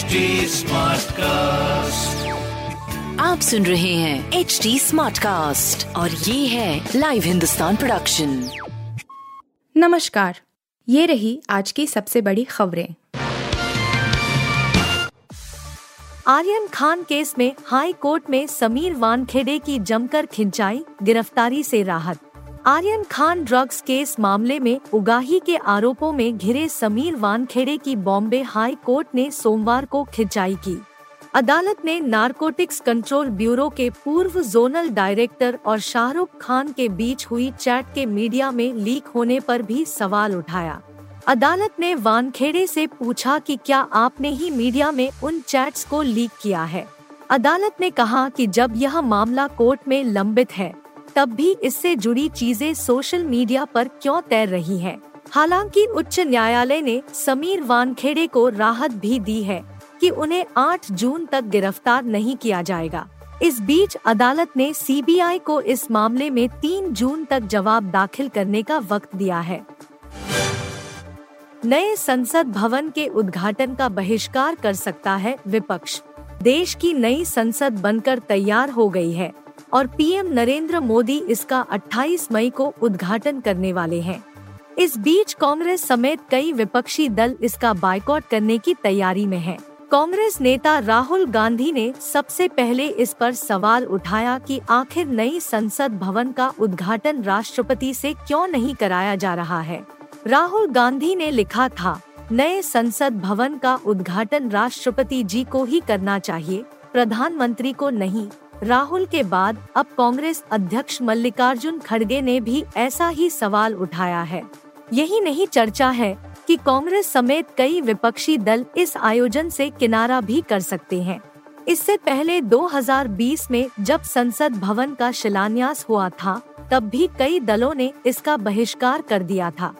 HD cast आप सुन रहे हैं एच डी स्मार्ट कास्ट और ये है लाइव हिंदुस्तान प्रोडक्शन नमस्कार ये रही आज की सबसे बड़ी खबरें। आर्यन खान केस में हाई कोर्ट में समीर वानखेड़े की जमकर खिंचाई गिरफ्तारी से राहत। आर्यन खान ड्रग्स केस मामले में उगाही के आरोपों में घिरे समीर वानखेड़े की बॉम्बे हाई कोर्ट ने सोमवार को खिंचाई की। अदालत ने नारकोटिक्स कंट्रोल ब्यूरो के पूर्व जोनल डायरेक्टर और शाहरुख खान के बीच हुई चैट के मीडिया में लीक होने पर भी सवाल उठाया। अदालत ने वानखेड़े से पूछा कि क्या आपने ही मीडिया में उन चैट्स को लीक किया है? अदालत ने कहा कि जब यह मामला कोर्ट में लंबित है तब भी इससे जुड़ी चीज़ें सोशल मीडिया पर क्यों तैर रही हैं? हालाँकि उच्च न्यायालय ने समीर वानखेड़े को राहत भी दी है कि उन्हें 8 जून तक गिरफ़्तार नहीं किया जाएगा। इस बीच अदालत ने सीबीआई को इस मामले में 3 जून तक जवाब दाखिल करने का वक्त दिया है। नए संसद भवन के उद्घाटन का बहिष्कार कर सकता है विपक्ष। देश की नई संसद बनकर तैयार हो गई है। और पीएम नरेंद्र मोदी इसका 28 मई को उद्घाटन करने वाले हैं। इस बीच कांग्रेस समेत कई विपक्षी दल इसका बाइकआउट करने की तैयारी में हैं। कांग्रेस नेता राहुल गांधी ने सबसे पहले इस पर सवाल उठाया कि आखिर नई संसद भवन का उद्घाटन राष्ट्रपति से क्यों नहीं कराया जा रहा है। राहुल गांधी ने लिखा था, नए संसद भवन का उद्घाटन राष्ट्रपति जी को ही करना चाहिए, प्रधानमंत्री को नहीं। राहुल के बाद अब कांग्रेस अध्यक्ष मल्लिकार्जुन खड़गे ने भी ऐसा ही सवाल उठाया है। यही नहीं चर्चा है कि कांग्रेस समेत कई विपक्षी दल इस आयोजन से किनारा भी कर सकते हैं। इससे पहले 2020 में जब संसद भवन का शिलान्यास हुआ था, तब भी कई दलों ने इसका बहिष्कार कर दिया था।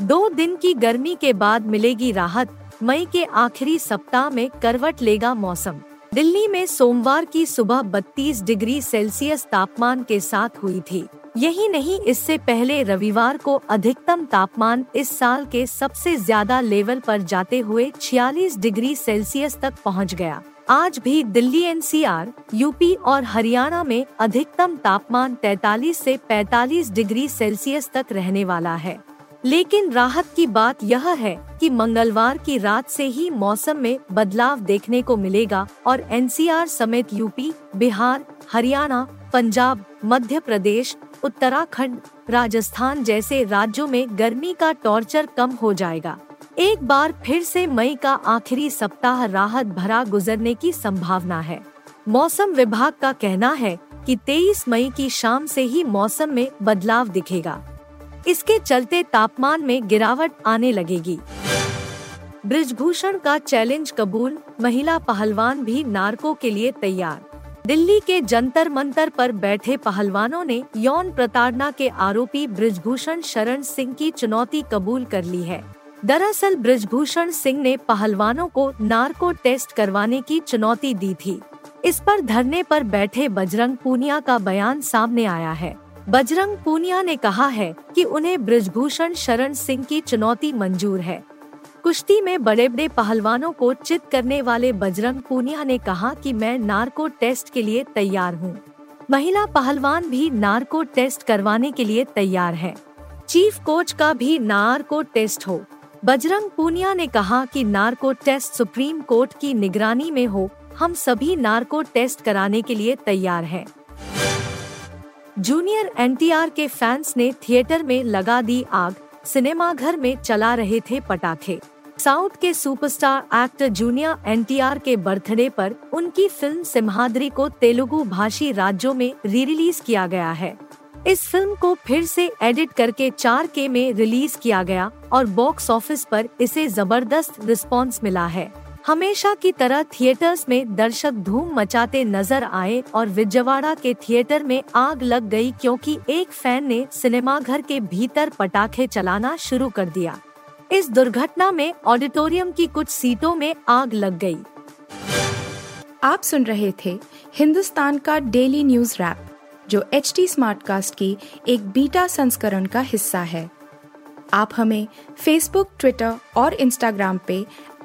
दो दिन की गर्मी के बाद मिलेगी राहत, मई के आखिरी सप्ताह में करवट लेगा मौसम। दिल्ली में सोमवार की सुबह 32 डिग्री सेल्सियस तापमान के साथ हुई थी। यही नहीं इससे पहले रविवार को अधिकतम तापमान इस साल के सबसे ज़्यादा लेवल पर जाते हुए 46 डिग्री सेल्सियस तक पहुँच गया। आज भी दिल्ली एनसीआर, यूपी और हरियाणा में अधिकतम तापमान 43 से 45 डिग्री सेल्सियस तक रहने वाला है। लेकिन राहत की बात यह है कि मंगलवार की रात से ही मौसम में बदलाव देखने को मिलेगा और एनसीआर समेत यूपी, बिहार, हरियाणा, पंजाब, मध्य प्रदेश, उत्तराखंड, राजस्थान जैसे राज्यों में गर्मी का टॉर्चर कम हो जाएगा। एक बार फिर से मई का आखिरी सप्ताह राहत भरा गुजरने की संभावना है। मौसम विभाग का कहना है कि 23 मई की शाम से ही मौसम में बदलाव दिखेगा। इसके चलते तापमान में गिरावट आने लगेगी। ब्रिजभूषण का चैलेंज कबूल, महिला पहलवान भी नारको के लिए तैयार। दिल्ली के जंतर मंतर पर बैठे पहलवानों ने यौन प्रताड़ना के आरोपी ब्रिजभूषण शरण सिंह की चुनौती कबूल कर ली है। दरअसल ब्रिजभूषण सिंह ने पहलवानों को नार्को टेस्ट करवाने की चुनौती दी थी। इस पर धरने पर बैठे बजरंग पूनिया का बयान सामने आया है। बजरंग पूनिया ने कहा है कि उन्हें ब्रजभूषण शरण सिंह की चुनौती मंजूर है। कुश्ती में बड़े बड़े पहलवानों को चित करने वाले बजरंग पूनिया ने कहा कि मैं नार्को टेस्ट के लिए तैयार हूँ। महिला पहलवान भी नार्को टेस्ट करवाने के लिए तैयार है। चीफ कोच का भी नार्को टेस्ट हो। बजरंग पूनिया ने कहा कि नार्को टेस्ट सुप्रीम कोर्ट की निगरानी में हो। हम सभी नार्को टेस्ट कराने के लिए तैयार हैं। जूनियर एनटीआर के फैंस ने थिएटर में लगा दी आग। सिनेमाघर में चला रहे थे पटाखे। साउथ के सुपरस्टार एक्टर जूनियर एनटीआर के बर्थडे पर उनकी फ़िल्म सिम्हाद्री को तेलुगु भाषी राज्यों में री रिलीज़ किया गया है। इस फ़िल्म को फिर से एडिट करके चार के में रिलीज़ किया गया और बॉक्स ऑफ़िस पर इसे ज़बरदस्त रिस्पांस मिला है। हमेशा की तरह थिएटर्स में दर्शक धूम मचाते नज़र आए और विजयवाड़ा के थिएटर में आग लग गई क्योंकि एक फ़ैन ने सिनेमा घर के भीतर पटाखे चलाना शुरू कर दिया इस दुर्घटना में ऑडिटोरियम की कुछ सीटों में आग लग गई। आप सुन रहे थे हिंदुस्तान का डेली न्यूज़ रैप, जो एच टी स्मार्ट कास्ट की एक बीटा संस्करण का हिस्सा है आप हमें फेसबुक ट्विटर और इंस्टाग्राम पे